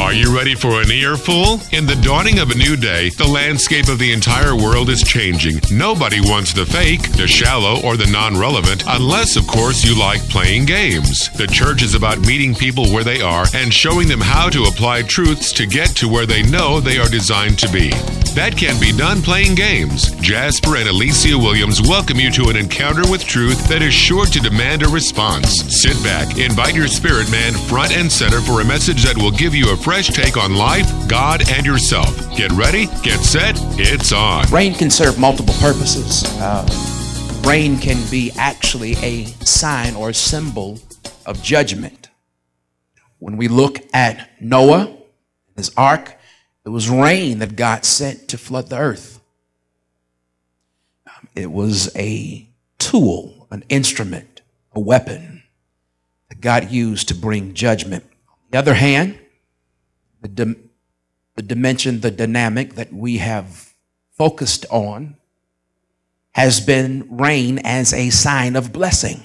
Are you ready for an earful? In the dawning of a new day, the landscape of the entire world is changing. Nobody wants the fake, the shallow, or the non relevant, unless, of course, you like playing games. The church is about meeting people where they are and showing them how to apply truths to get to where they know they are designed to be. That can be done playing games. Jasper and Alicia Williams welcome you to an encounter with truth that is sure to demand a response. Sit back, invite your spirit man front and center for a message that will give you a fresh take on life, God, and yourself. Get ready, get set, it's on. Rain can serve multiple purposes. Uh, rain can be actually a sign or a symbol of judgment. When we look at Noah, his ark, it was rain that God sent to flood the earth. It was a tool, an instrument, a weapon that God used to bring judgment. On the other hand, the, the dimension, the dynamic that we have focused on has been rain as a sign of blessing.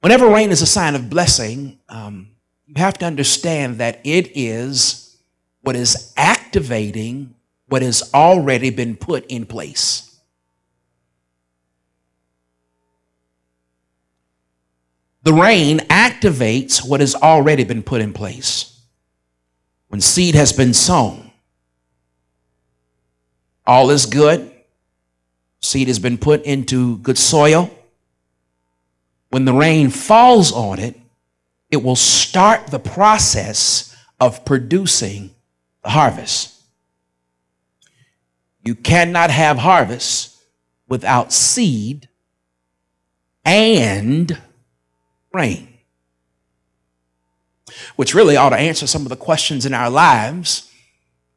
Whenever rain is a sign of blessing, um, you have to understand that it is what is activating what has already been put in place. The rain activates what has already been put in place. When seed has been sown, all is good. Seed has been put into good soil. When the rain falls on it, it will start the process of producing the harvest. You cannot have harvest without seed and rain. Which really ought to answer some of the questions in our lives.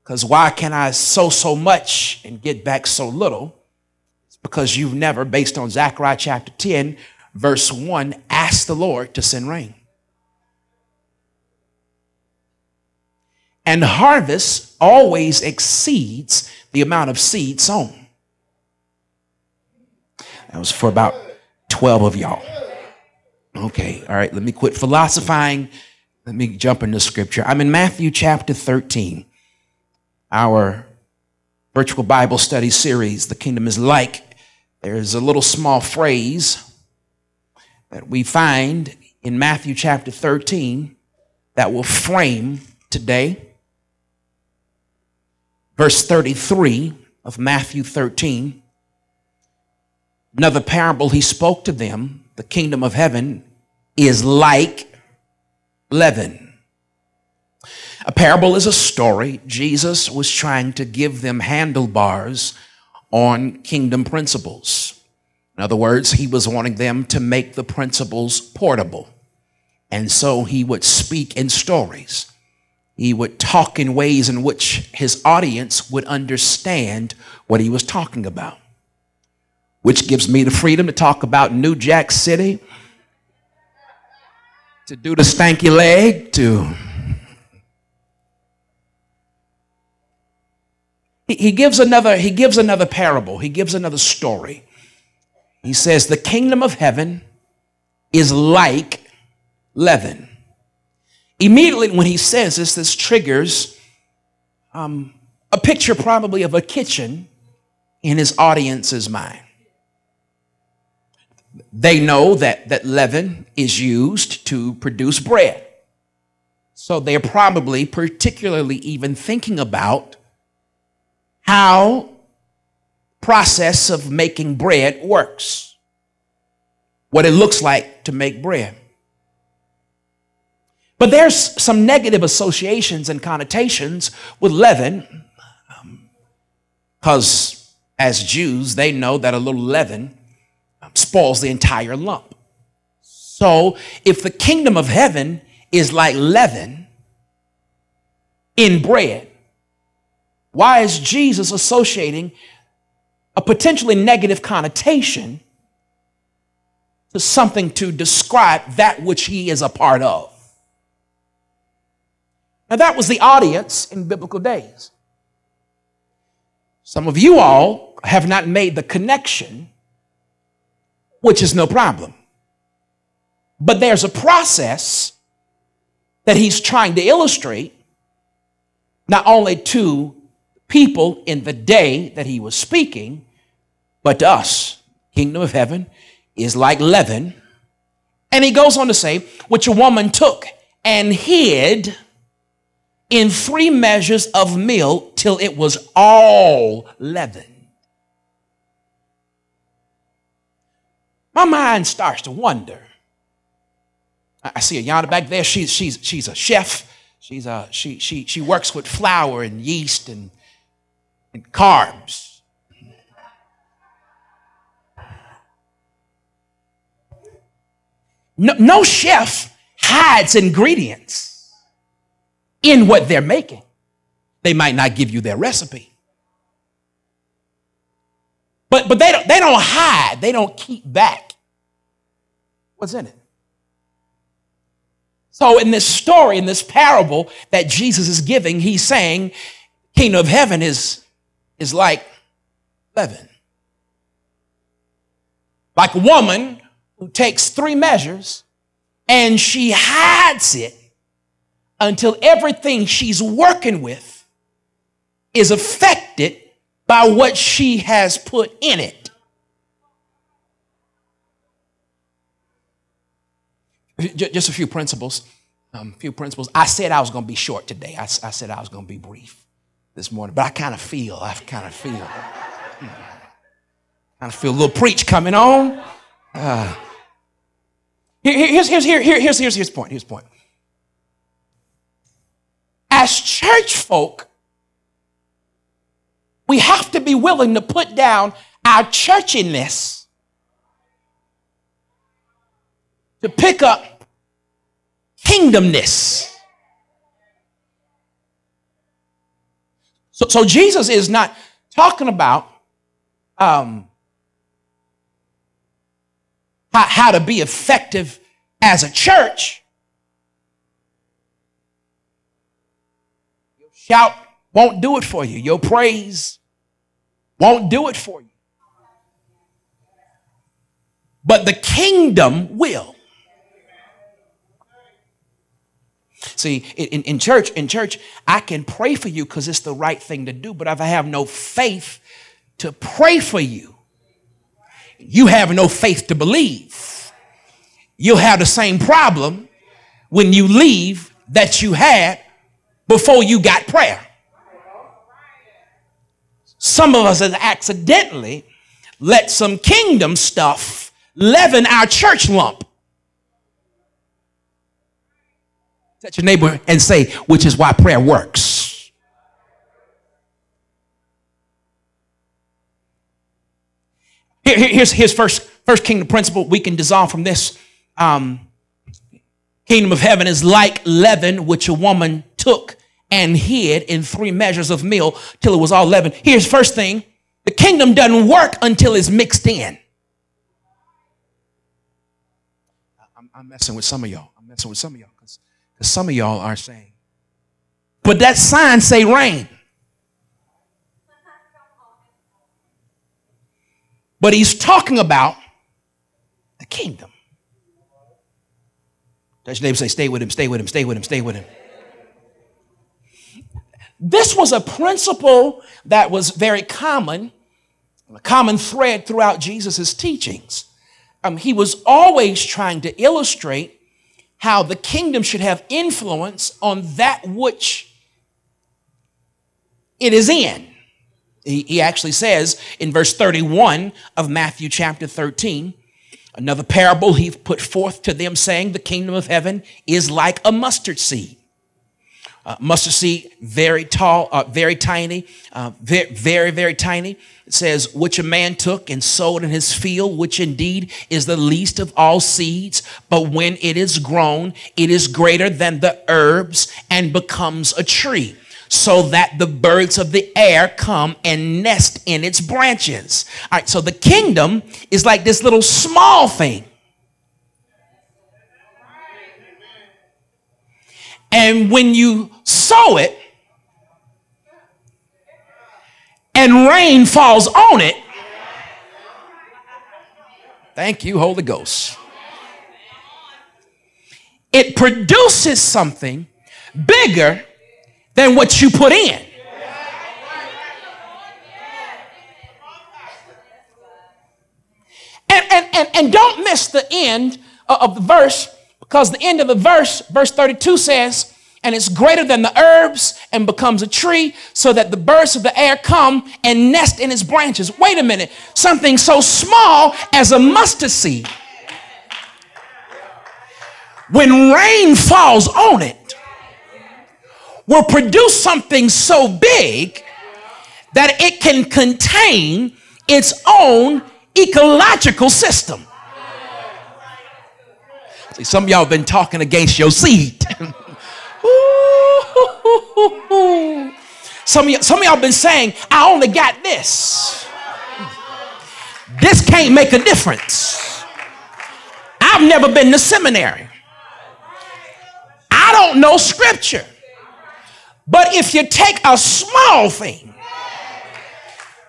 Because why can I sow so much and get back so little? It's because you've never, based on Zechariah chapter 10, verse 1, asked the Lord to send rain. And harvest always exceeds the amount of seed sown. That was for about 12 of y'all. Okay, all right, let me quit philosophizing. Let me jump into scripture. I'm in Matthew chapter 13, our virtual Bible study series, The Kingdom is Like. There's a little small phrase that we find in Matthew chapter 13 that will frame today verse 33 of Matthew 13. Another parable he spoke to them the kingdom of heaven is like leaven. A parable is a story. Jesus was trying to give them handlebars on kingdom principles. In other words, he was wanting them to make the principles portable. And so he would speak in stories he would talk in ways in which his audience would understand what he was talking about. Which gives me the freedom to talk about New Jack City, to do the stanky leg, to. He, gives another, he gives another parable, he gives another story. He says, The kingdom of heaven is like leaven Immediately when he says this, this triggers um, a picture probably of a kitchen in his audience's mind. They know that, that leaven is used to produce bread. So they're probably particularly even thinking about how process of making bread works. What it looks like to make bread. But there's some negative associations and connotations with leaven, because um, as Jews, they know that a little leaven um, spoils the entire lump. So if the kingdom of heaven is like leaven in bread, why is Jesus associating a potentially negative connotation to something to describe that which he is a part of? Now, that was the audience in biblical days. Some of you all have not made the connection, which is no problem. But there's a process that he's trying to illustrate, not only to people in the day that he was speaking, but to us. Kingdom of heaven is like leaven. And he goes on to say, which a woman took and hid in three measures of meal till it was all leavened. My mind starts to wonder. I see a yonder back there. She's, she's, she's a chef. She's a, she, she, she works with flour and yeast and, and carbs. No, no chef hides ingredients in what they're making. They might not give you their recipe. But, but they, don't, they don't hide, they don't keep back what's in it. So, in this story, in this parable that Jesus is giving, he's saying, Kingdom of heaven is, is like leaven. Like a woman who takes three measures and she hides it until everything she's working with is affected by what she has put in it. Just a few principles. Um, few principles. I said I was going to be short today. I, I said I was going to be brief this morning, but I kind of feel, I kind of feel, kind of feel a little preach coming on. Uh, here, here's, here's, here, here, here's, here's, here's the point. Here's point. Church folk, we have to be willing to put down our churchiness to pick up kingdomness. So, so Jesus is not talking about um, how, how to be effective as a church. Your shout won't do it for you. Your praise won't do it for you. But the kingdom will. See, in, in church, in church, I can pray for you because it's the right thing to do, but if I have no faith to pray for you, you have no faith to believe. You'll have the same problem when you leave that you had before you got prayer. Some of us have accidentally let some kingdom stuff leaven our church lump. Touch your neighbor and say, which is why prayer works. Here, here's, his first, first kingdom principle we can dissolve from this. Um, kingdom of heaven is like leaven, which a woman took and hid in three measures of meal till it was all leaven. Here's first thing the kingdom doesn't work until it's mixed in. I'm, I'm messing with some of y'all. I'm messing with some of y'all because some of y'all are saying, but that sign say rain. But he's talking about the kingdom. Touch your neighbor say, stay with him, stay with him, stay with him, stay with him. This was a principle that was very common, a common thread throughout Jesus' teachings. Um, he was always trying to illustrate how the kingdom should have influence on that which it is in. He, he actually says in verse 31 of Matthew chapter 13, another parable he put forth to them, saying, The kingdom of heaven is like a mustard seed. Uh, mustard seed, very tall, uh, very tiny, uh, very, very, very tiny. It says, which a man took and sowed in his field, which indeed is the least of all seeds. But when it is grown, it is greater than the herbs and becomes a tree so that the birds of the air come and nest in its branches. All right, so the kingdom is like this little small thing. And when you sow it, and rain falls on it, thank you, Holy Ghost. it produces something bigger than what you put in. And, and, and, and don't miss the end of the verse because the end of the verse, verse 32 says, and it's greater than the herbs and becomes a tree so that the birds of the air come and nest in its branches. Wait a minute. Something so small as a mustard seed. When rain falls on it, will produce something so big that it can contain its own ecological system. Some of y'all been talking against your seed. some, of some of y'all been saying, I only got this. This can't make a difference. I've never been to seminary. I don't know scripture. But if you take a small thing,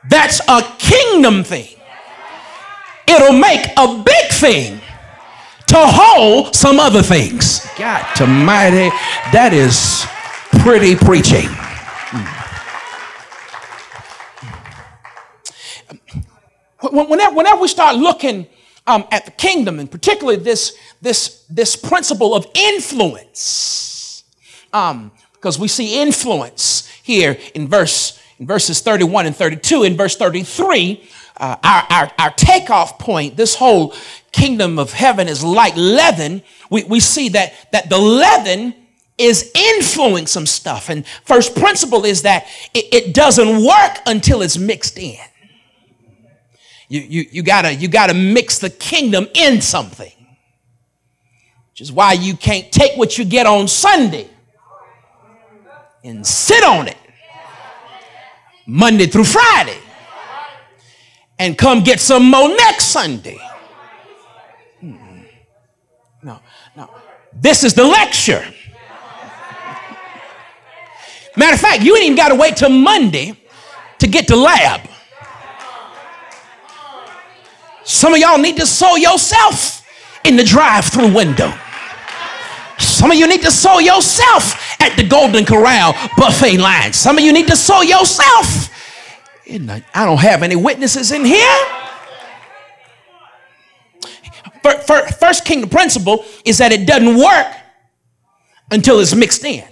that's a kingdom thing, it'll make a big thing to hold some other things. God to mighty, that is pretty preaching. Whenever, whenever we start looking um, at the kingdom, and particularly this, this, this principle of influence, um, because we see influence here in verse in verses 31 and 32. In verse 33, uh, our, our, our takeoff point, this whole kingdom of heaven is like leaven. We, we see that, that the leaven is influencing some stuff. And first principle is that it, it doesn't work until it's mixed in. You, you, you, gotta, you gotta mix the kingdom in something. Which is why you can't take what you get on Sunday and sit on it Monday through Friday and come get some more next Sunday. Hmm. No, no. This is the lecture. Matter of fact, you ain't even got to wait till Monday to get to lab. Some of y'all need to sow yourself in the drive through window. Some of you need to sow yourself at the Golden Corral buffet line. Some of you need to sow yourself. I don't have any witnesses in here. First kingdom principle is that it doesn't work until it's mixed in.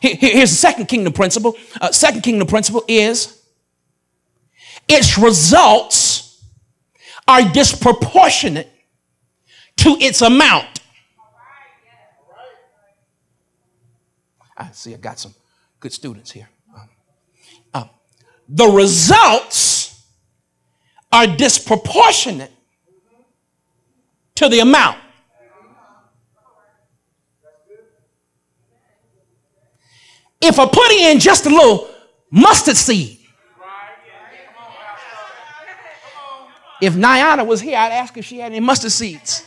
Here's the second kingdom principle. Uh, second kingdom principle is its results are disproportionate to its amount. I see I got some good students here. Uh, the results are disproportionate to the amount. If I put in just a little mustard seed, if Nyana was here, I'd ask if she had any mustard seeds.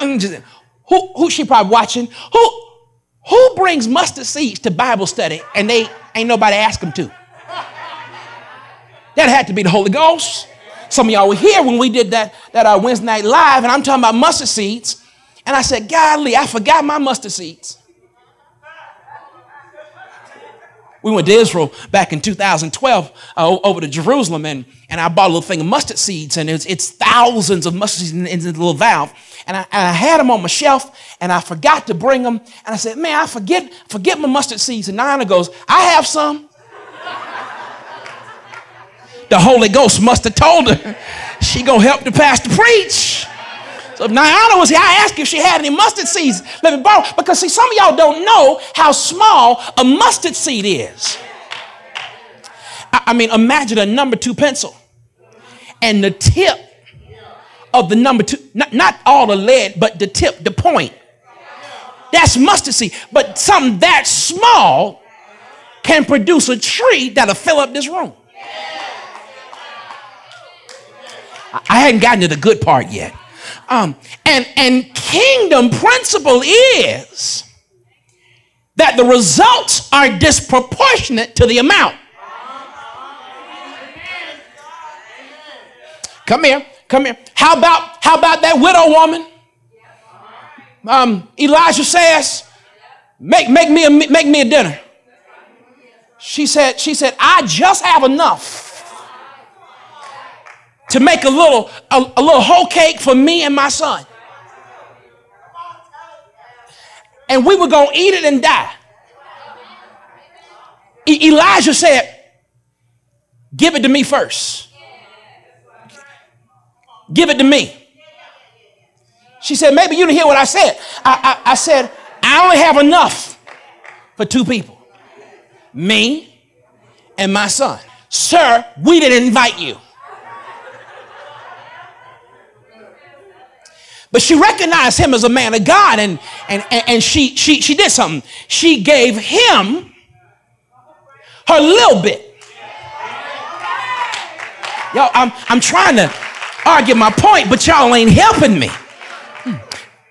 Who, who she probably watching? Who, who brings mustard seeds to Bible study and they ain't nobody ask them to? That had to be the Holy Ghost. Some of y'all were here when we did that, that uh, Wednesday night live, and I'm talking about mustard seeds. And I said, Golly, I forgot my mustard seeds. We went to Israel back in 2012 uh, over to Jerusalem, and, and I bought a little thing of mustard seeds, and it's, it's thousands of mustard seeds in, in the little valve. And I, and I, had them on my shelf, and I forgot to bring them. And I said, Man, I forget, forget my mustard seeds. And Nana goes, I have some. the Holy Ghost must have told her she gonna help the pastor preach. If Niana was here, I asked if she had any mustard seeds. Let me borrow. Because see, some of y'all don't know how small a mustard seed is. I, I mean, imagine a number two pencil and the tip of the number two, not, not all the lead, but the tip, the point. That's mustard seed. But something that small can produce a tree that'll fill up this room. I hadn't gotten to the good part yet. Um, and, and kingdom principle is that the results are disproportionate to the amount. Come here, come here. How about how about that widow woman? Um, Elijah says, make, make, me a, make me a dinner. She said, she said, I just have enough to make a little, a, a little whole cake for me and my son. And we were going to eat it and die. E- Elijah said, Give it to me first. Give it to me. She said, Maybe you didn't hear what I said. I, I, I said, I only have enough for two people me and my son. Sir, we didn't invite you. But she recognized him as a man of God and, and, and, she, she, she did something. She gave him her little bit. Y'all, I'm, I'm trying to argue my point, but y'all ain't helping me.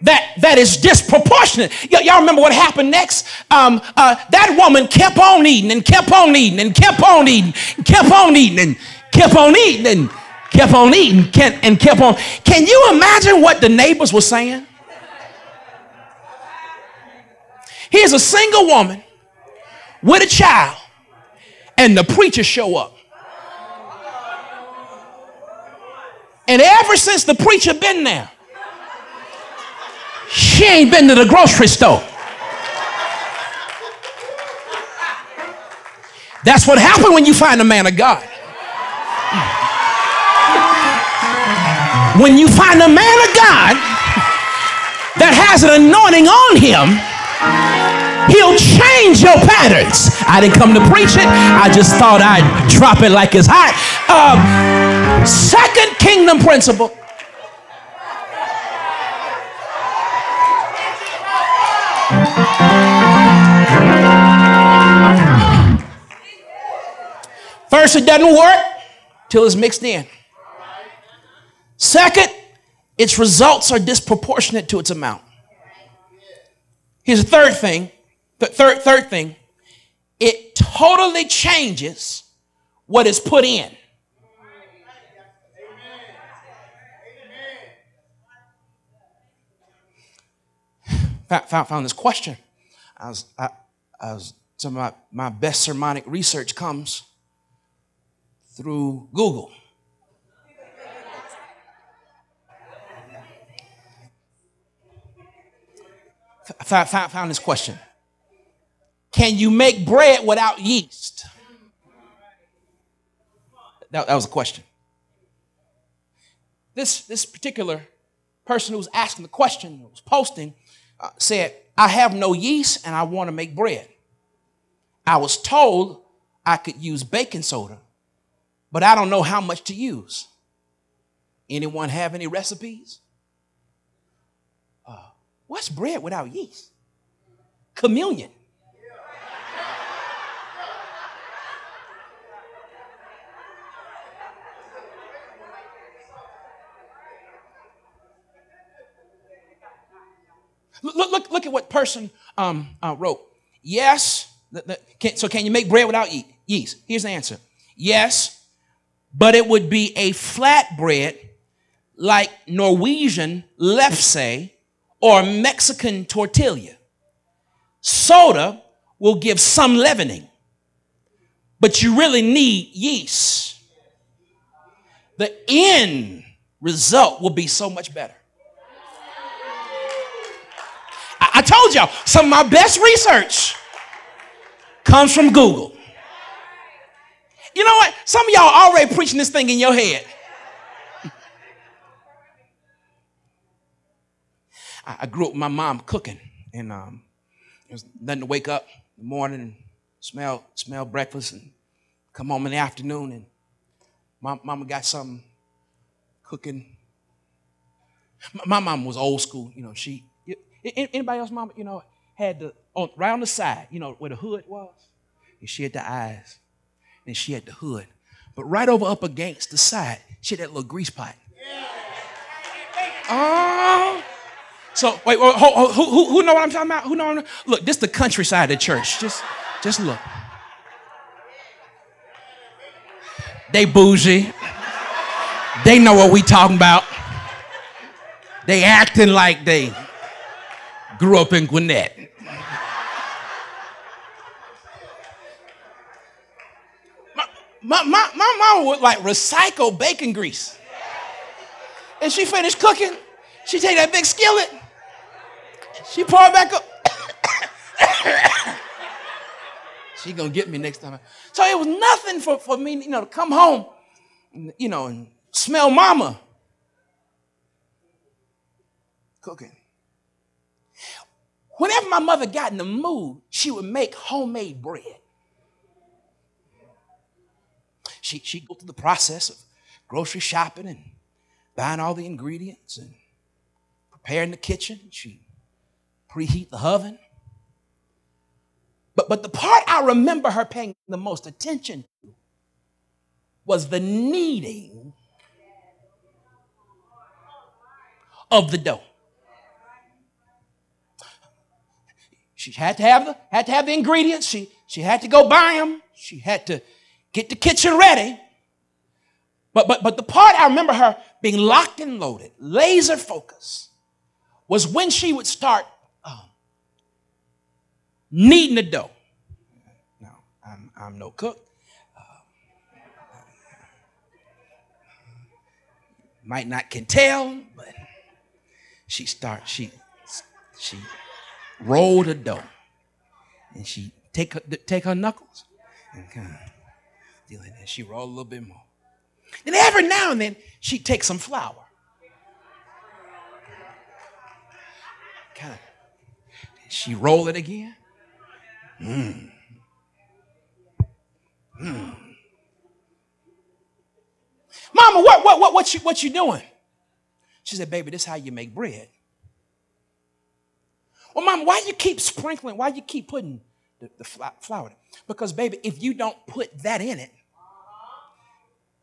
That, that is disproportionate. Y- y'all remember what happened next? Um, uh, that woman kept on eating and kept on eating and kept on eating, and kept on eating and kept on eating and kept on eating and kept on. Eating and kept on. Can you imagine what the neighbors were saying? Here's a single woman with a child, and the preacher show up. And ever since the preacher been there, she ain't been to the grocery store. That's what happened when you find a man of God. When you find a man of God that has an anointing on him, he'll change your patterns. I didn't come to preach it, I just thought I'd drop it like it's hot. Um, Second kingdom principle. First, it doesn't work till it's mixed in. Second, its results are disproportionate to its amount. Here's the third thing. The third, third thing. It totally changes what is put in. found, found this question. I was, I, I was, some of my, my best sermonic research comes through Google. Found, found this question Can you make bread without yeast? That, that was a question. This, this particular person who was asking the question, who was posting, uh, said, I have no yeast and I want to make bread. I was told I could use baking soda, but I don't know how much to use. Anyone have any recipes? What's bread without yeast? Communion. Look, look, look at what person um, uh, wrote. Yes. The, the, can, so can you make bread without yeast? Here's the answer. Yes, but it would be a flat bread like Norwegian lefse or Mexican tortilla. Soda will give some leavening, but you really need yeast. The end result will be so much better. I told y'all, some of my best research comes from Google. You know what? Some of y'all already preaching this thing in your head. I grew up with my mom cooking, and um, it was nothing to wake up in the morning and smell smell breakfast and come home in the afternoon, and my mama got something cooking. My, my mom was old school, you know. She Anybody else, mama, you know, had the, on, right on the side, you know, where the hood was? And she had the eyes, and she had the hood. But right over up against the side, she had that little grease pot. Oh. So wait, who, who, who, know what I'm talking about? Who know? Look, this is the countryside of the church. Just, just look. They bougie. They know what we talking about. They acting like they grew up in Gwinnett. My, my, my, my mom would like recycle bacon grease. And she finished cooking. She take that big skillet. She pour it back up. she gonna get me next time. So it was nothing for, for me, you know, to come home, you know, and smell mama cooking. Whenever my mother got in the mood, she would make homemade bread. She, she'd go through the process of grocery shopping and buying all the ingredients and preparing the kitchen. She preheat the oven. But, but the part I remember her paying the most attention to was the kneading of the dough. She had to have the, had to have the ingredients. She, she had to go buy them. She had to get the kitchen ready. But, but, but the part I remember her being locked and loaded, laser focus, was when she would start um, kneading the dough. Now, I'm, I'm no cook. Uh, might not can tell, but she start she she roll the dough. And she take her, take her knuckles and kind of deal it. And she roll a little bit more. Then every now and then she take some flour. Kind of. She roll it again. Mmm. Mmm. Mama, what, what, what, what, you, what you doing? She said, baby, this is how you make bread. Well, mom, why you keep sprinkling? Why you keep putting the, the flour? Because, baby, if you don't put that in it,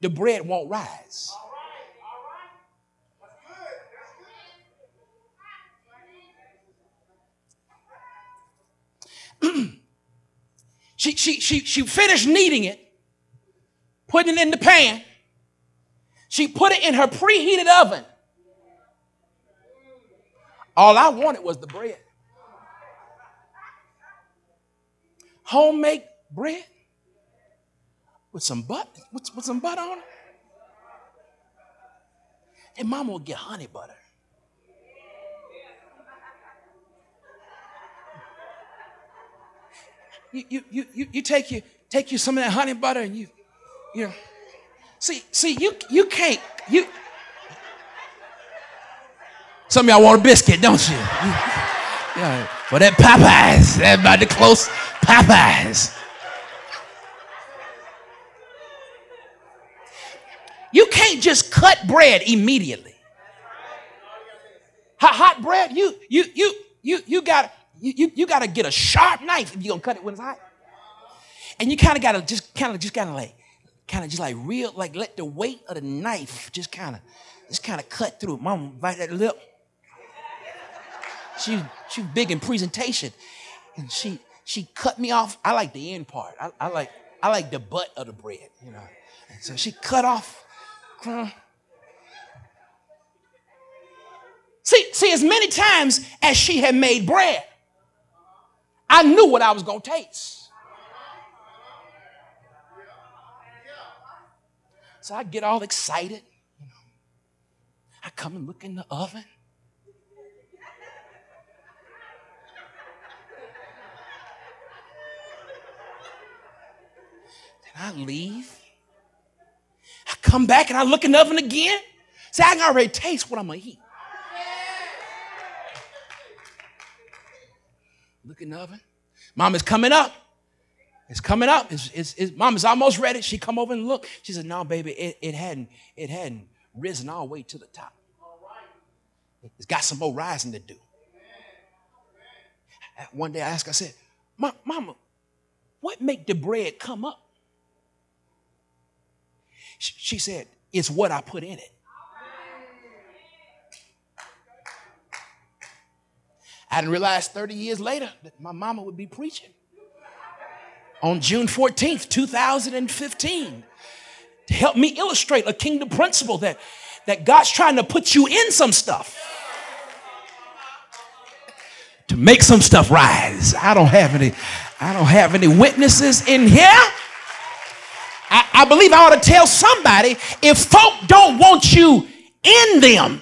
the bread won't rise. she, she, she, she finished kneading it, putting it in the pan. She put it in her preheated oven. All I wanted was the bread. homemade bread with some butter, with, with some butter on it. And mama will get honey butter. You, you, you, you, take you take you some of that honey butter and you you know see see you you can't you some of y'all want a biscuit, don't you? you yeah, for that Popeyes, everybody close Popeyes. You can't just cut bread immediately. Hot, hot bread, you you you you you got you, you, you got to get a sharp knife if you're gonna cut it when it's hot. And you kind of got to just kind of just kind of like kind of just like real like let the weight of the knife just kind of just kind of cut through. Mom, bite that lip. She she big in presentation, and she she cut me off. I like the end part. I, I like I like the butt of the bread, you know. And so she cut off. See, see, as many times as she had made bread, I knew what I was gonna taste. So I get all excited. You know. I come and look in the oven. Then I leave. I come back and I look in the oven again. See, I can already taste what I'm gonna eat. Look in the oven. Mom is coming up. It's coming up. It's, it's, it's, mom is almost ready. She come over and look. She said, "No, baby, it, it hadn't it hadn't risen all the way to the top. It's got some more rising to do." One day I asked, I said, "Mama, what make the bread come up?" She said, It's what I put in it. I didn't realize 30 years later that my mama would be preaching on June 14th, 2015, to help me illustrate a kingdom principle that, that God's trying to put you in some stuff to make some stuff rise. I don't have any, I don't have any witnesses in here. I, I believe I ought to tell somebody if folk don't want you in them,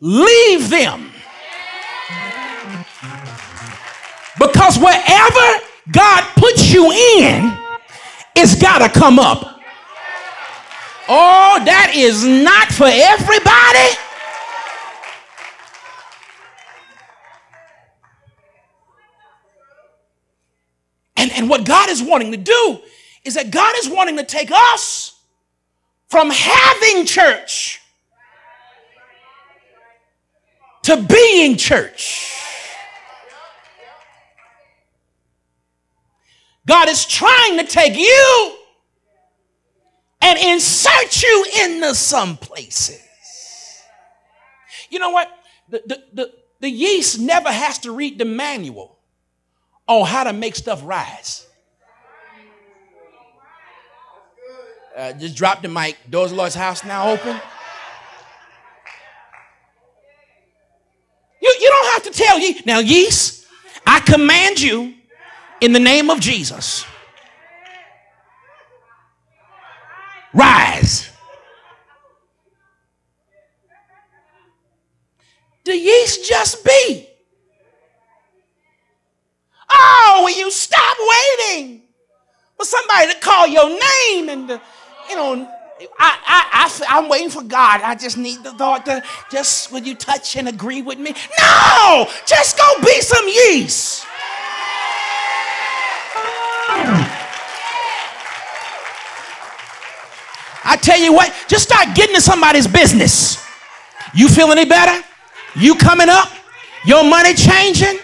leave them. Because wherever God puts you in, it's got to come up. Oh, that is not for everybody. And, and what God is wanting to do is that God is wanting to take us from having church to being church. God is trying to take you and insert you into some places. You know what? The, the, the, the yeast never has to read the manual on how to make stuff rise. Uh, just drop the mic. Doors of Lord's house now open. You, you don't have to tell ye. Now, yeast, I command you in the name of Jesus rise. The yeast just be. Oh, will you stop waiting for somebody to call your name and, to, you know, I, I, I, am waiting for God. I just need the thought to just, will you touch and agree with me? No, just go be some yeast. I tell you what, just start getting in somebody's business. You feel any better? You coming up? Your money changing?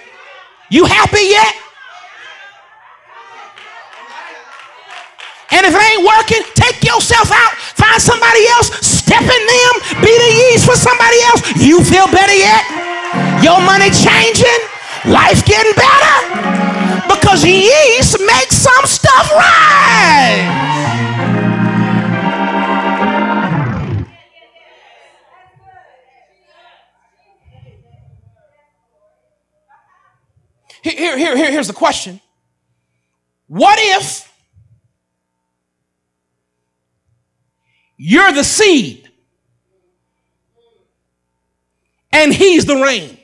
You happy yet? And if it ain't working, yourself out, find somebody else, step in them, be the yeast for somebody else. You feel better yet? Your money changing? Life getting better? Because yeast makes some stuff right. Here, here, here, here's the question. What if you're the seed and he's the rain?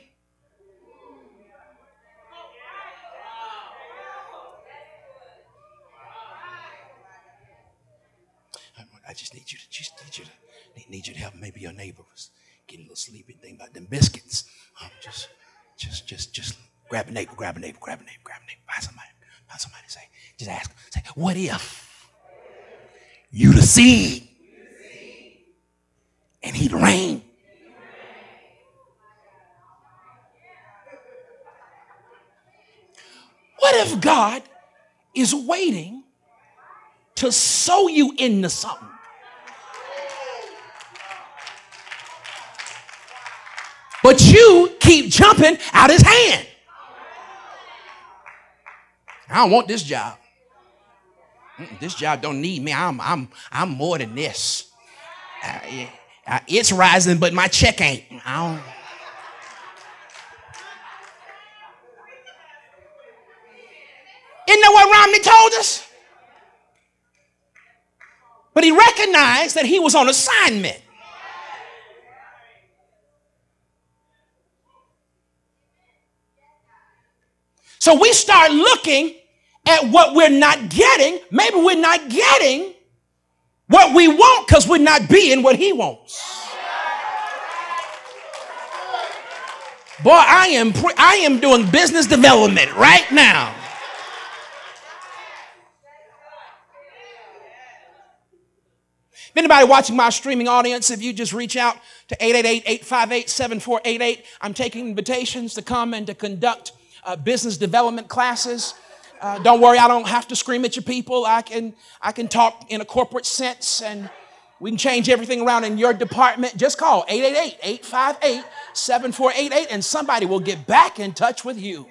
I just need you to just need you to need, you to help. Maybe your neighbor was getting a little sleepy. Think about them biscuits. Um, just, just, just, just Grab a neighbor, grab a neighbor, grab a neighbor, grab a neighbor. Find somebody, find somebody. Say, just ask. Say, what if you the seed and he'd rain? What if God is waiting to sow you into something? But you keep jumping out his hand. I don't want this job. This job don't need me. I'm, I'm, I'm more than this. Uh, yeah, it's rising, but my check ain't. I don't. Isn't that what Romney told us? But he recognized that he was on assignment. So we start looking at what we're not getting, maybe we're not getting what we want because we're not being what He wants. Boy, I am pre- I am doing business development right now. If anybody watching my streaming audience, if you just reach out to 888-858-7488, I'm taking invitations to come and to conduct uh, business development classes. Uh, don't worry, I don't have to scream at your people. I can, I can talk in a corporate sense and we can change everything around in your department. Just call 888 858 7488 and somebody will get back in touch with you.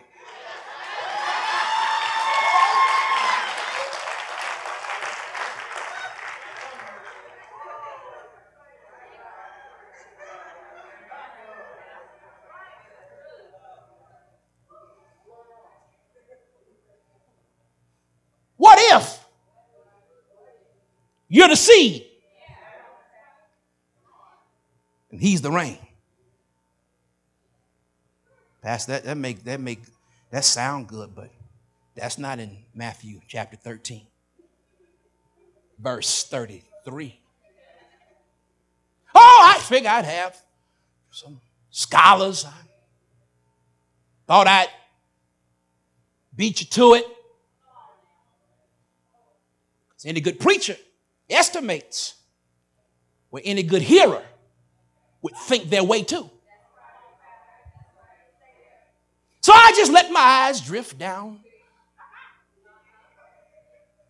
You're the seed. And he's the rain. Pastor, that, that make that make that sound good, but that's not in Matthew chapter 13, verse 33. Oh, I figure I'd have some scholars. I thought I'd beat you to it. Because any good preacher estimates where any good hearer would think their way to. So I just let my eyes drift down.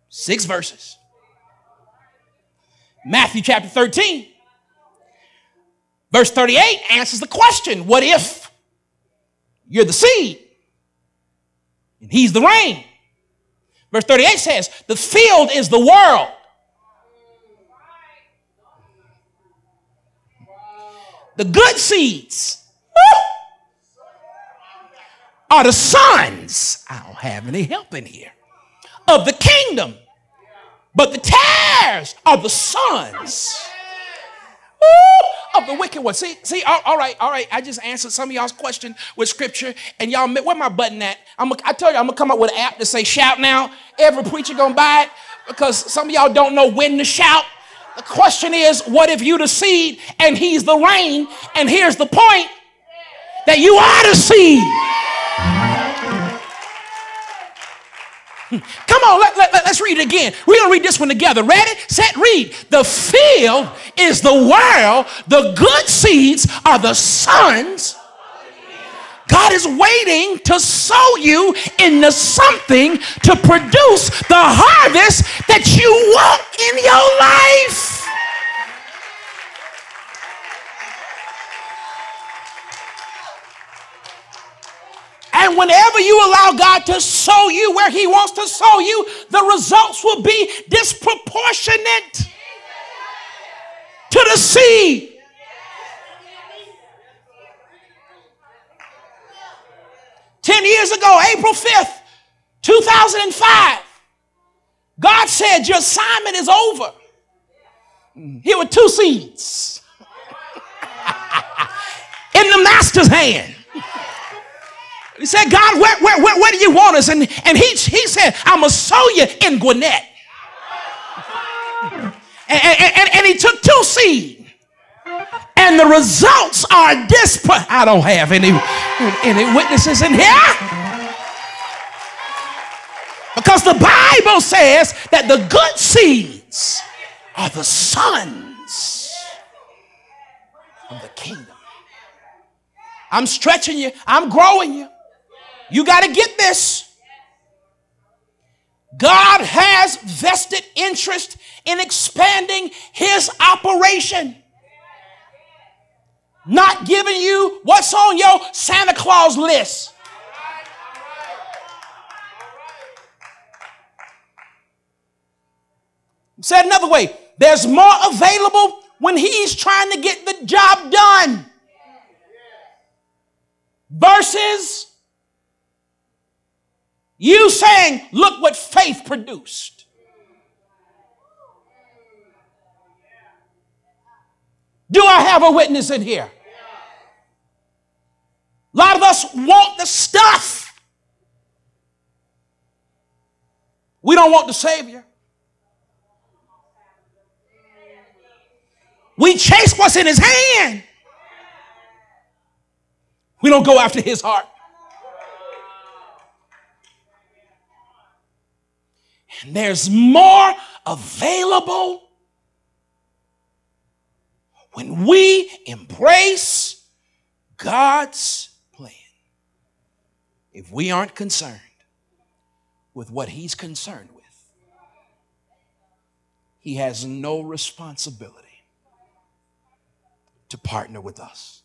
Six verses. Matthew chapter 13, verse 38 answers the question What if you're the seed and he's the rain? Verse 38 says, The field is the world. The good seeds are the sons. I don't have any help in here. Of the kingdom. But the tares are the sons of the wicked one. See, see, all, all right, all right. I just answered some of y'all's question with scripture, and y'all, where my button at? I'm, I tell you, I'm gonna come up with an app to say shout now. Every preacher gonna buy it because some of y'all don't know when to shout. The question is, what if you the seed and he's the rain? And here's the point that you are the seed. Hmm. Come on, let, let, let's read it again. We're going to read this one together. Ready, set, read. The field is the world, the good seeds are the sons. God is waiting to sow you into something to produce the harvest that you want in your life. And whenever you allow God to sow you where He wants to sow you, the results will be disproportionate to the seed. Ten years ago, April 5th, 2005, God said, Your assignment is over. Here were two seeds in the master's hand. He said, God, where, where, where, where do you want us? And, and he, he said, I'm going to sow you in Gwinnett. And, and, and, he took two seed. And the results are disparate. I don't have any, any witnesses in here. Because the Bible says that the good seeds are the sons of the kingdom. I'm stretching you, I'm growing you. You got to get this. God has vested interest in expanding his operation. Not giving you what's on your Santa Claus list. Said another way, there's more available when he's trying to get the job done versus you saying, look what faith produced. Do I have a witness in here? A lot of us want the stuff. We don't want the Savior. We chase what's in His hand. We don't go after His heart. And there's more available when we embrace God's plan. If we aren't concerned with what He's concerned with, He has no responsibility to partner with us.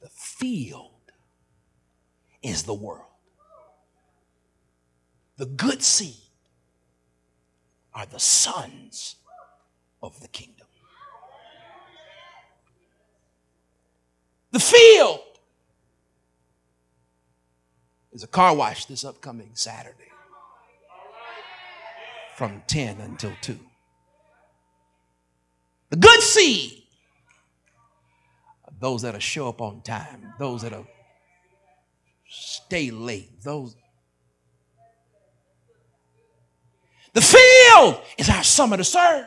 The field is the world the good seed are the sons of the kingdom. The field is a car wash this upcoming Saturday. from 10 until 2. The good seed those that'll show up on time, those that'll stay late, those. The field is our summer to serve.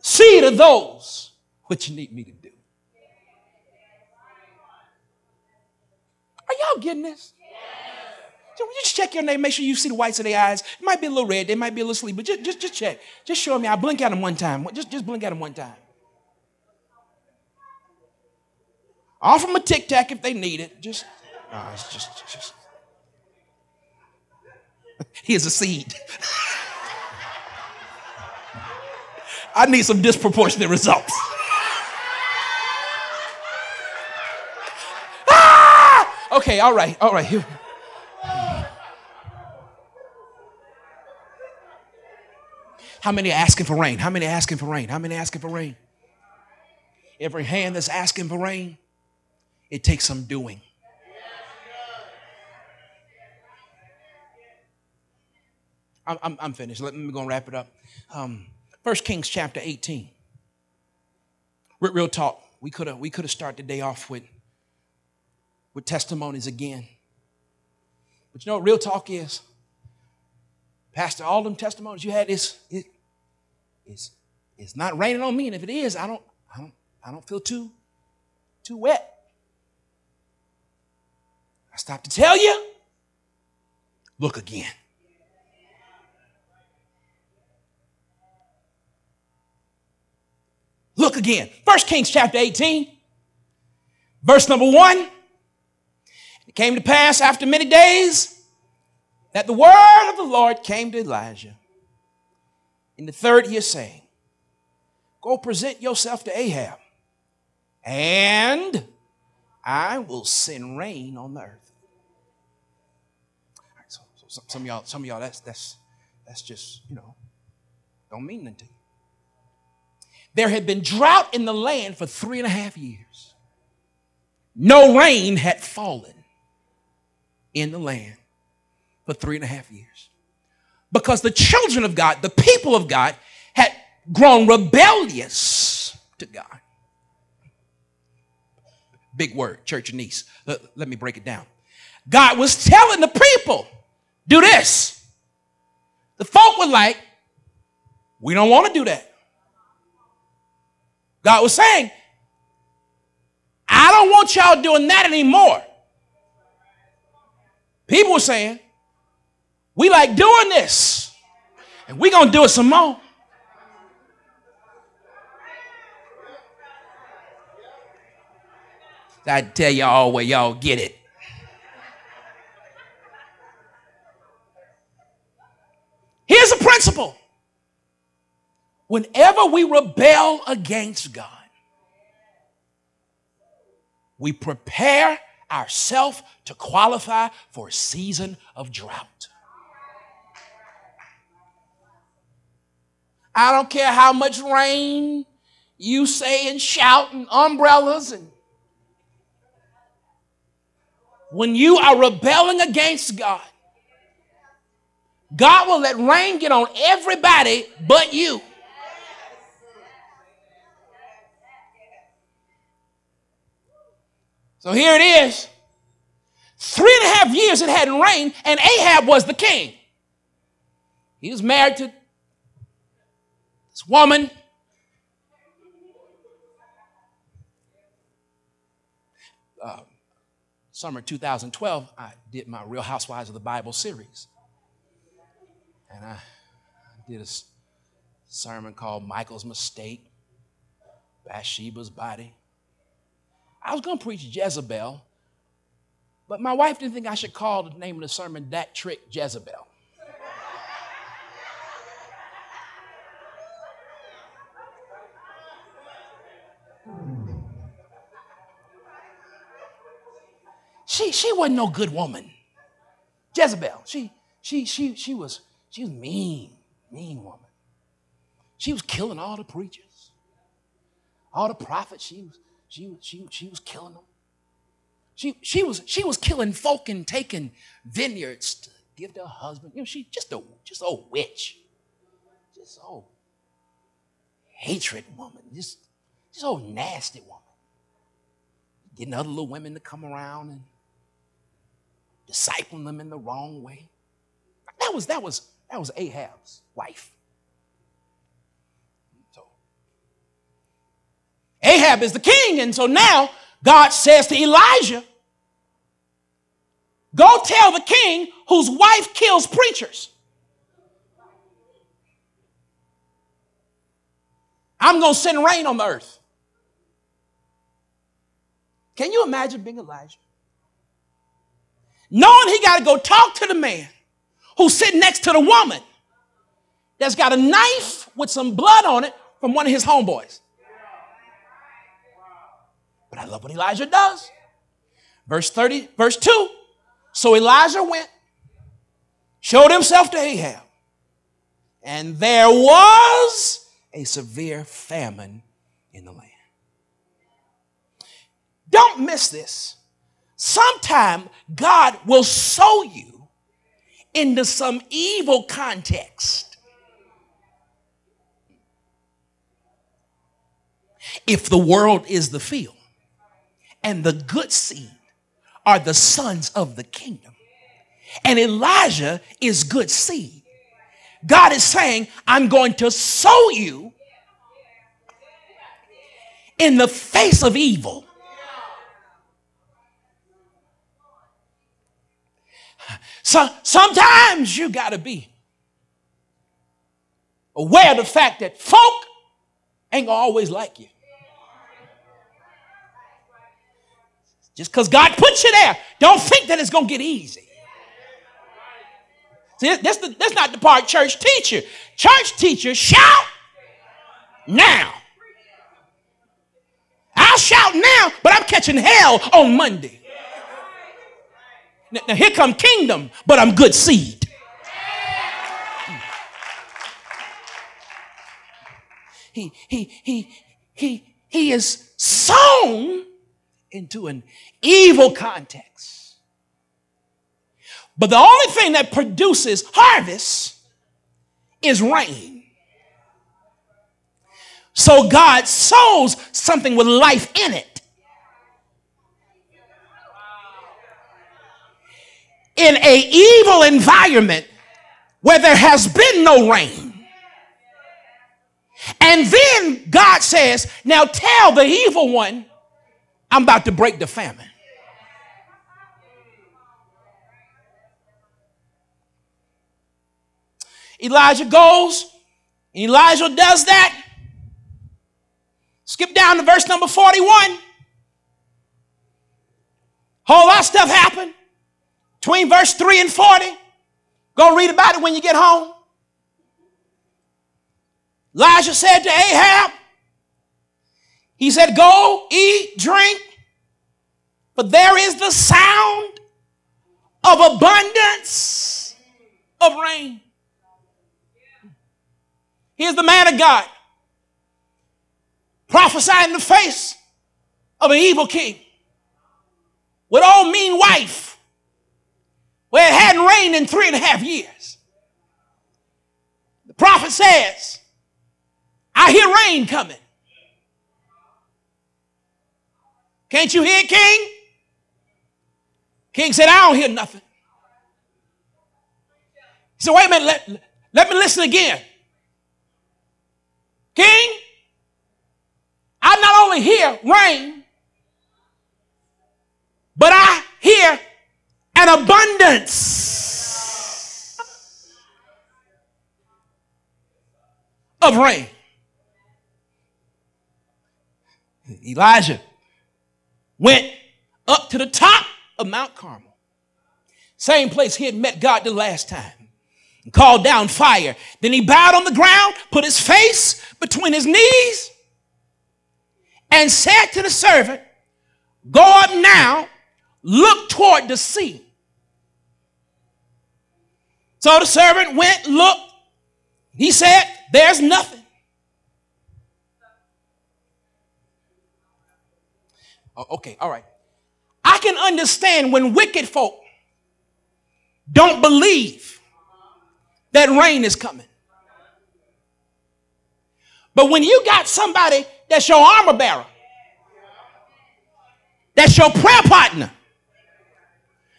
See to those what you need me to do. Are y'all getting this? You just check your name, make sure you see the whites of their eyes. It might be a little red, they might be a little sleepy, but just, just, just check. Just show me. I blink at them one time. Just, just blink at them one time. Offer them a tic tac if they need it. Just, oh, it's just, just. Here's a seed. I need some disproportionate results. ah! Okay, all right, all right. Here. How many are asking for rain? How many are asking for rain? How many are asking for rain? Every hand that's asking for rain, it takes some doing. I'm, I'm, finished. Let me go and wrap it up. Um, 1 Kings chapter 18. Real talk. We could have we could have started the day off with, with testimonies again. But you know what real talk is? Pastor, all them testimonies you had is it, it's, it's not raining on me. And if it is, I don't I don't I don't feel too too wet. I stop to tell you, look again. Look again. First Kings chapter 18, verse number one. It came to pass after many days that the word of the Lord came to Elijah in the third year, saying, Go present yourself to Ahab, and I will send rain on the earth. so, so some of y'all, some of y'all, that's that's that's just you know, don't mean nothing to you. There had been drought in the land for three and a half years. No rain had fallen in the land for three and a half years. Because the children of God, the people of God, had grown rebellious to God. Big word, church of Nice. Let, let me break it down. God was telling the people, do this. The folk were like, we don't want to do that. God was saying, I don't want y'all doing that anymore. People were saying, we like doing this, and we're going to do it some more. I tell y'all where y'all get it. Here's a principle. Whenever we rebel against God, we prepare ourselves to qualify for a season of drought. I don't care how much rain you say and shout and umbrellas and when you are rebelling against God, God will let rain get on everybody but you. So here it is. Three and a half years it hadn't rained, and Ahab was the king. He was married to this woman. Uh, summer 2012, I did my Real Housewives of the Bible series. And I did a sermon called Michal's Mistake, Bathsheba's Body. I was going to preach Jezebel, but my wife didn't think I should call the name of the sermon That Trick Jezebel. She, she wasn't no good woman. Jezebel. She, she, she, she was, she was mean, mean woman. She was killing all the preachers, all the prophets. She was, she, she, she was killing them. She, she, was, she was killing folk and taking vineyards to give to her husband. You know, she just a just old witch. Just old hatred woman. Just, just old nasty woman. Getting other little women to come around and discipling them in the wrong way. That was that was that was Ahab's wife. So Ahab is the king, and so now God says to Elijah, Go tell the king whose wife kills preachers. I'm going to send rain on the earth. Can you imagine being Elijah? Knowing he got to go talk to the man who's sitting next to the woman that's got a knife with some blood on it from one of his homeboys. But I love what Elijah does. Verse 30, verse 2. So Elijah went, showed himself to Ahab, and there was a severe famine in the land. Don't miss this. Sometime God will sow you into some evil context. If the world is the field and the good seed are the sons of the kingdom. And Elijah is good seed. God is saying, I'm going to sow you in the face of evil. So sometimes you got to be aware of the fact that folk ain't gonna always like you. Just because God puts you there, don't think that it's going to get easy. See, that's, the, that's not the part church teacher. Church teacher shout now. I'll shout now, but I'm catching hell on Monday. Now, now here come kingdom, but I'm good seed. He, he, he, he, he is sown into an evil context. But the only thing that produces harvest is rain. So God sows something with life in it. In a evil environment where there has been no rain. And then God says, now tell the evil one I'm about to break the famine. Elijah goes, Elijah does that. Skip down to verse number 41. Whole lot of stuff happened between verse 3 and 40. Go read about it when you get home. Elijah said to Ahab, he said, Go, eat, drink, but there is the sound of abundance of rain. Here's the man of God prophesying in the face of an evil king with old mean wife where it hadn't rained in three and a half years. The prophet says, I hear rain coming. Can't you hear King? King said, I don't hear nothing. He said, wait a minute, let, let me listen again. King, I not only hear rain, but I hear an abundance of rain. Elijah went up to the top of Mount Carmel. Same place he had met God the last time. And called down fire. Then he bowed on the ground, put his face between his knees, and said to the servant, Go up now, look toward the sea. So the servant went, looked. He said, There's nothing. Oh, okay, all right. I can understand when wicked folk don't believe that rain is coming. But when you got somebody that's your armor bearer, that's your prayer partner,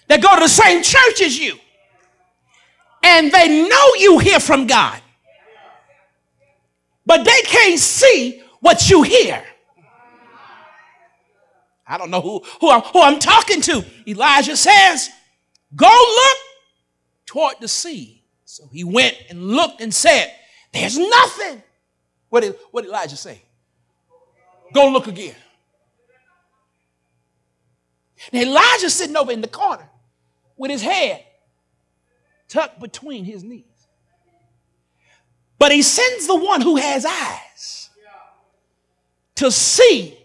that go to the same church as you, and they know you hear from God, but they can't see what you hear. I don't know who, who, I'm, who I'm talking to. Elijah says, Go look toward the sea. So he went and looked and said, There's nothing. What did, what did Elijah say? Go look again. Now Elijah's sitting over in the corner with his head tucked between his knees. But he sends the one who has eyes to see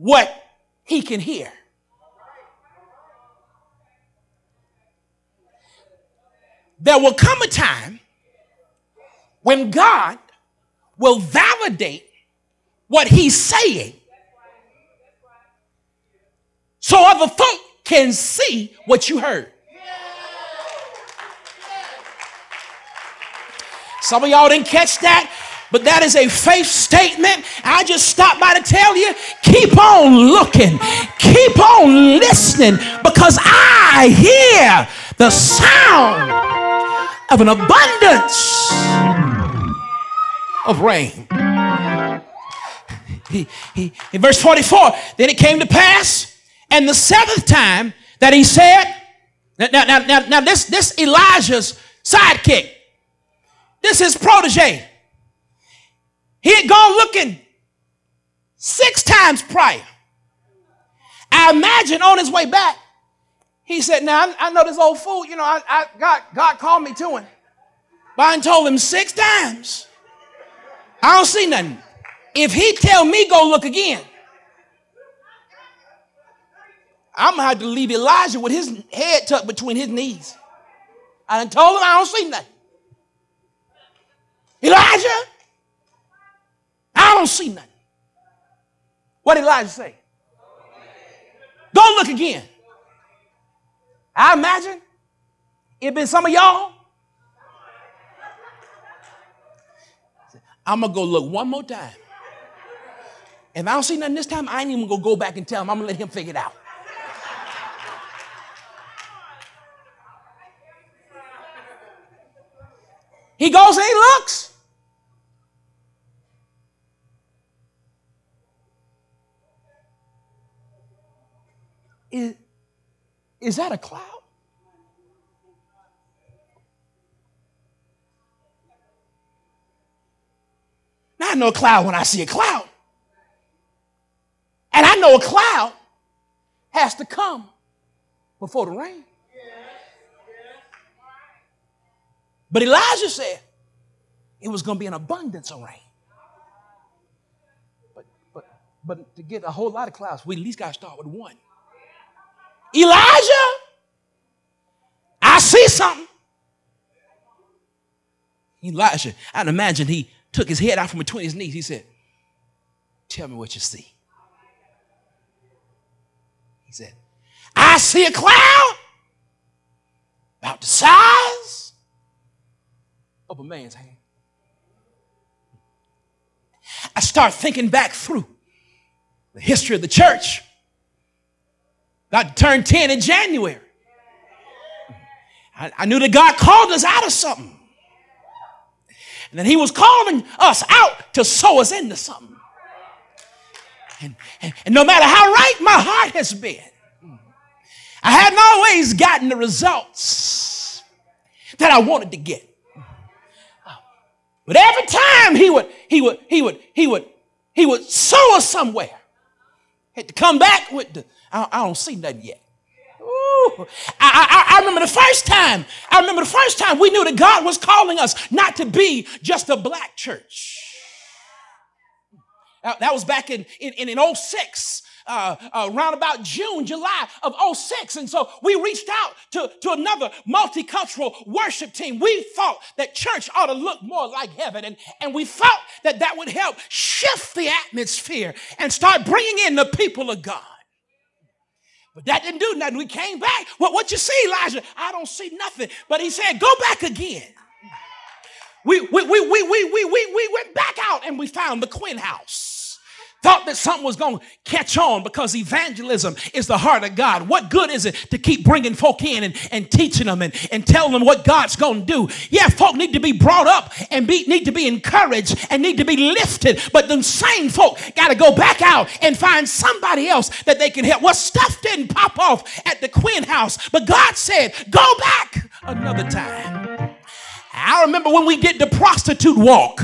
what he can hear. There will come a time when God will validate what he's saying so other folk can see what you heard. Some of y'all didn't catch that, but that is a faith statement. I just stopped by to tell you keep on looking, keep on listening, because I hear the sound of an abundance of rain. He, he, in verse 44, then it came to pass, and the seventh time that he said, now, now, now, now this, this Elijah's sidekick, this is protege. He had gone looking six times prior. I imagine on his way back, he said, Now I, I know this old fool, you know, I, I, God, God called me to him. But I told him six times. I don't see nothing. If he tell me go look again, I'm gonna have to leave Elijah with his head tucked between his knees. I told him I don't see nothing. Elijah, I don't see nothing. What did Elijah say? Go look again. I imagine it been some of y'all. I'm gonna go look one more time. If I don't see nothing this time, I ain't even gonna go back and tell him. I'm gonna let him figure it out. He goes and he looks. Is, is that a cloud? Now I know a cloud when I see a cloud. And I know a cloud has to come before the rain. But Elijah said it was going to be an abundance of rain. But, but, but to get a whole lot of clouds, we at least got to start with one. Elijah, I see something. Elijah, I'd imagine he took his head out from between his knees. He said, Tell me what you see. He said, I see a cloud about the size of a man's hand. I start thinking back through the history of the church. God turned 10 in January. I, I knew that God called us out of something. And then he was calling us out to sow us into something. And, and, and, no matter how right my heart has been, I hadn't always gotten the results that I wanted to get. But every time he would, he would, he would, he would, he would sow us somewhere. Had to come back with the, I, don't see nothing yet. Ooh. I, I, I remember the first time, I remember the first time we knew that God was calling us not to be just a black church. That was back in, in, in 06. Uh, uh, around about June, July of 06. And so we reached out to, to another multicultural worship team. We thought that church ought to look more like heaven. And, and we felt that that would help shift the atmosphere and start bringing in the people of God. But that didn't do nothing. We came back. What, what you see, Elijah? I don't see nothing. But he said, go back again. We, we, we, we, we, we, we, we went back out and we found the Quinn house thought that something was going to catch on because evangelism is the heart of God. What good is it to keep bringing folk in and, and teaching them and, and telling them what God's going to do? Yeah, folk need to be brought up and be, need to be encouraged and need to be lifted. But the same folk got to go back out and find somebody else that they can help. Well, stuff didn't pop off at the Quinn house, but God said, go back another time. I remember when we did the prostitute walk,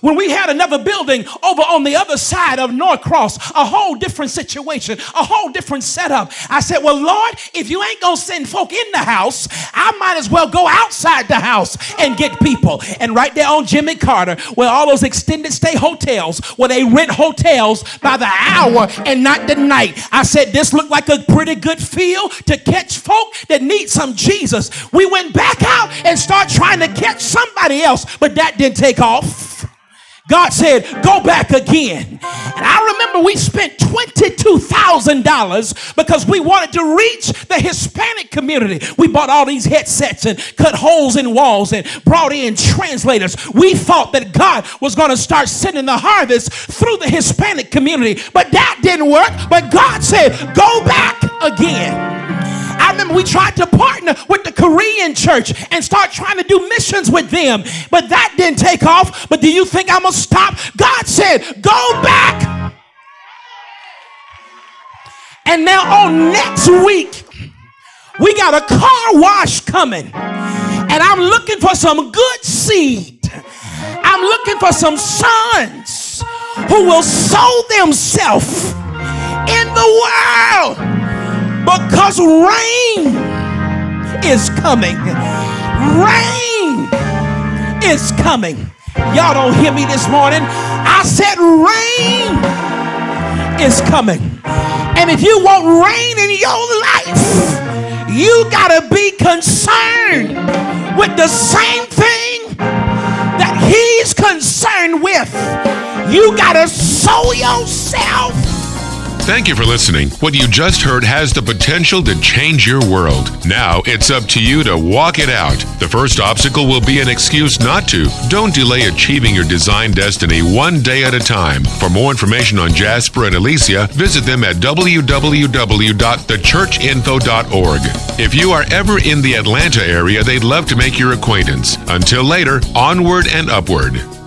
when we had another building over on the other side of Norcross, a whole different situation, a whole different setup. I said, Well, Lord, if you ain't gonna send folk in the house, I might as well go outside the house and get people. And right there on Jimmy Carter, where all those extended stay hotels, where they rent hotels by the hour and not the night, I said, This looked like a pretty good field to catch folk that need some Jesus. We went back out and start trying to catch somebody else, but that didn't take off. God said, Go back again. And I remember we spent $22,000 because we wanted to reach the Hispanic community. We bought all these headsets and cut holes in walls and brought in translators. We thought that God was going to start sending the harvest through the Hispanic community, but that didn't work. But God said, Go back again. Remember we tried to partner with the Korean church and start trying to do missions with them, but that didn't take off. But do you think I'm gonna stop? God said, Go back. And now on next week, we got a car wash coming, and I'm looking for some good seed. I'm looking for some sons who will sow themselves in the world because rain is coming. Rain is coming. Y'all don't hear me this morning. I said rain is coming. And if you want rain in your life, you got to be concerned with the same thing that he's concerned with. You got to sow yourself Thank you for listening. What you just heard has the potential to change your world. Now it's up to you to walk it out. The first obstacle will be an excuse not to. Don't delay achieving your design destiny one day at a time. For more information on Jasper and Alicia, visit them at www.thechurchinfo.org. If you are ever in the Atlanta area, they'd love to make your acquaintance. Until later, onward and upward.